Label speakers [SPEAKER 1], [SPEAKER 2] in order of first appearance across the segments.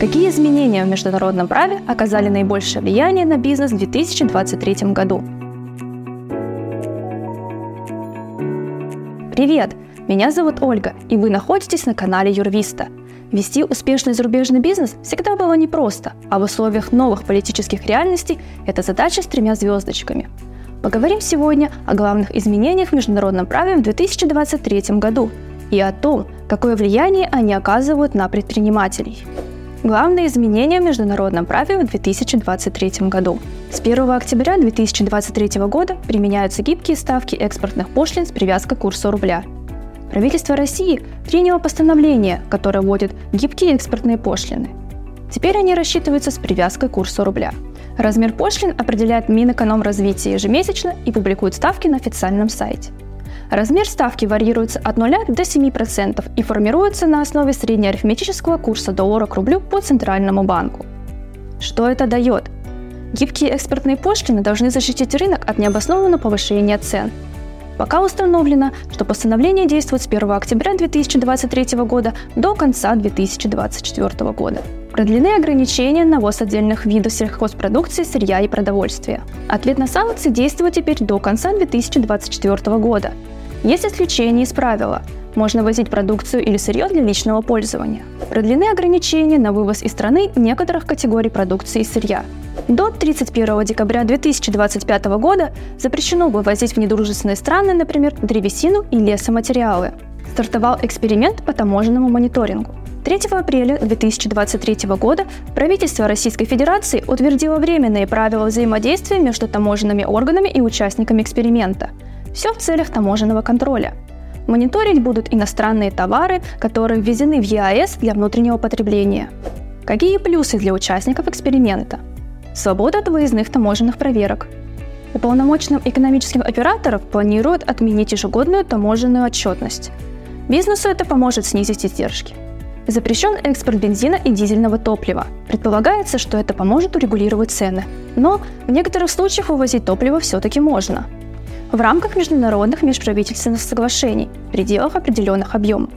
[SPEAKER 1] Какие изменения в международном праве оказали наибольшее влияние на бизнес в 2023 году? Привет! Меня зовут Ольга, и вы находитесь на канале Юрвиста. Вести успешный зарубежный бизнес всегда было непросто, а в условиях новых политических реальностей это задача с тремя звездочками – Поговорим сегодня о главных изменениях в международном праве в 2023 году и о том, какое влияние они оказывают на предпринимателей. Главные изменения в международном праве в 2023 году. С 1 октября 2023 года применяются гибкие ставки экспортных пошлин с привязкой к курсу рубля. Правительство России приняло постановление, которое вводит гибкие экспортные пошлины. Теперь они рассчитываются с привязкой к курсу рубля – Размер пошлин определяет Минэкономразвития ежемесячно и публикует ставки на официальном сайте. Размер ставки варьируется от 0 до 7% и формируется на основе среднеарифметического курса доллара к рублю по Центральному банку. Что это дает? Гибкие экспортные пошлины должны защитить рынок от необоснованного повышения цен. Пока установлено, что постановление действует с 1 октября 2023 года до конца 2024 года. Продлены ограничения на ввоз отдельных видов сельхозпродукции, сырья и продовольствия. Ответ на санкции действует теперь до конца 2024 года. Есть исключения из правила. Можно возить продукцию или сырье для личного пользования. Продлены ограничения на вывоз из страны некоторых категорий продукции и сырья. До 31 декабря 2025 года запрещено вывозить в недружественные страны, например, древесину и лесоматериалы. Стартовал эксперимент по таможенному мониторингу. 3 апреля 2023 года правительство Российской Федерации утвердило временные правила взаимодействия между таможенными органами и участниками эксперимента. Все в целях таможенного контроля. Мониторить будут иностранные товары, которые ввезены в ЕАЭС для внутреннего потребления. Какие плюсы для участников эксперимента? Свобода от выездных таможенных проверок. Уполномоченным экономическим операторам планируют отменить ежегодную таможенную отчетность. Бизнесу это поможет снизить издержки. Запрещен экспорт бензина и дизельного топлива. Предполагается, что это поможет урегулировать цены. Но в некоторых случаях вывозить топливо все-таки можно. В рамках международных межправительственных соглашений в пределах определенных объемов.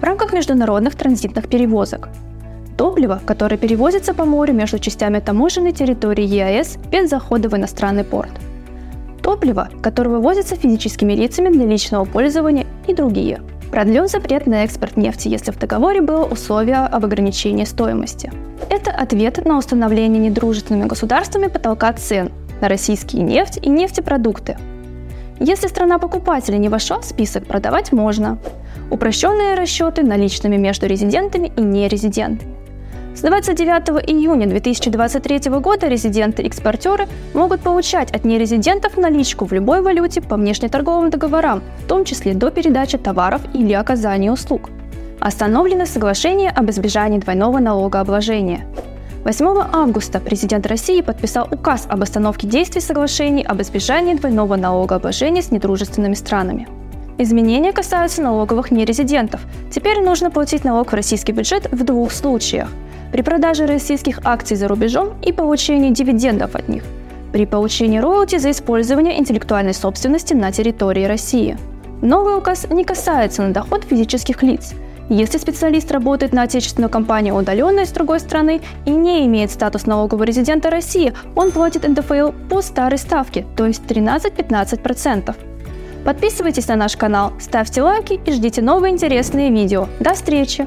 [SPEAKER 1] В рамках международных транзитных перевозок. Топливо, которое перевозится по морю между частями таможенной территории ЕАЭС без захода в иностранный порт. Топливо, которое вывозится физическими лицами для личного пользования и другие – Продлен запрет на экспорт нефти, если в договоре было условие об ограничении стоимости. Это ответ на установление недружественными государствами потолка цен на российские нефть и нефтепродукты. Если страна-покупателя не вошла в список, продавать можно. Упрощенные расчеты наличными между резидентами и нерезидентами. С 29 июня 2023 года резиденты-экспортеры могут получать от нерезидентов наличку в любой валюте по внешнеторговым договорам, в том числе до передачи товаров или оказания услуг. Остановлено соглашение об избежании двойного налогообложения. 8 августа президент России подписал указ об остановке действий соглашений об избежании двойного налогообложения с недружественными странами. Изменения касаются налоговых нерезидентов. Теперь нужно платить налог в российский бюджет в двух случаях – при продаже российских акций за рубежом и получении дивидендов от них, при получении роялти за использование интеллектуальной собственности на территории России. Новый указ не касается на доход физических лиц. Если специалист работает на отечественную компанию удаленно из другой страны и не имеет статус налогового резидента России, он платит НДФЛ по старой ставке, то есть 13-15%. Подписывайтесь на наш канал, ставьте лайки и ждите новые интересные видео. До встречи!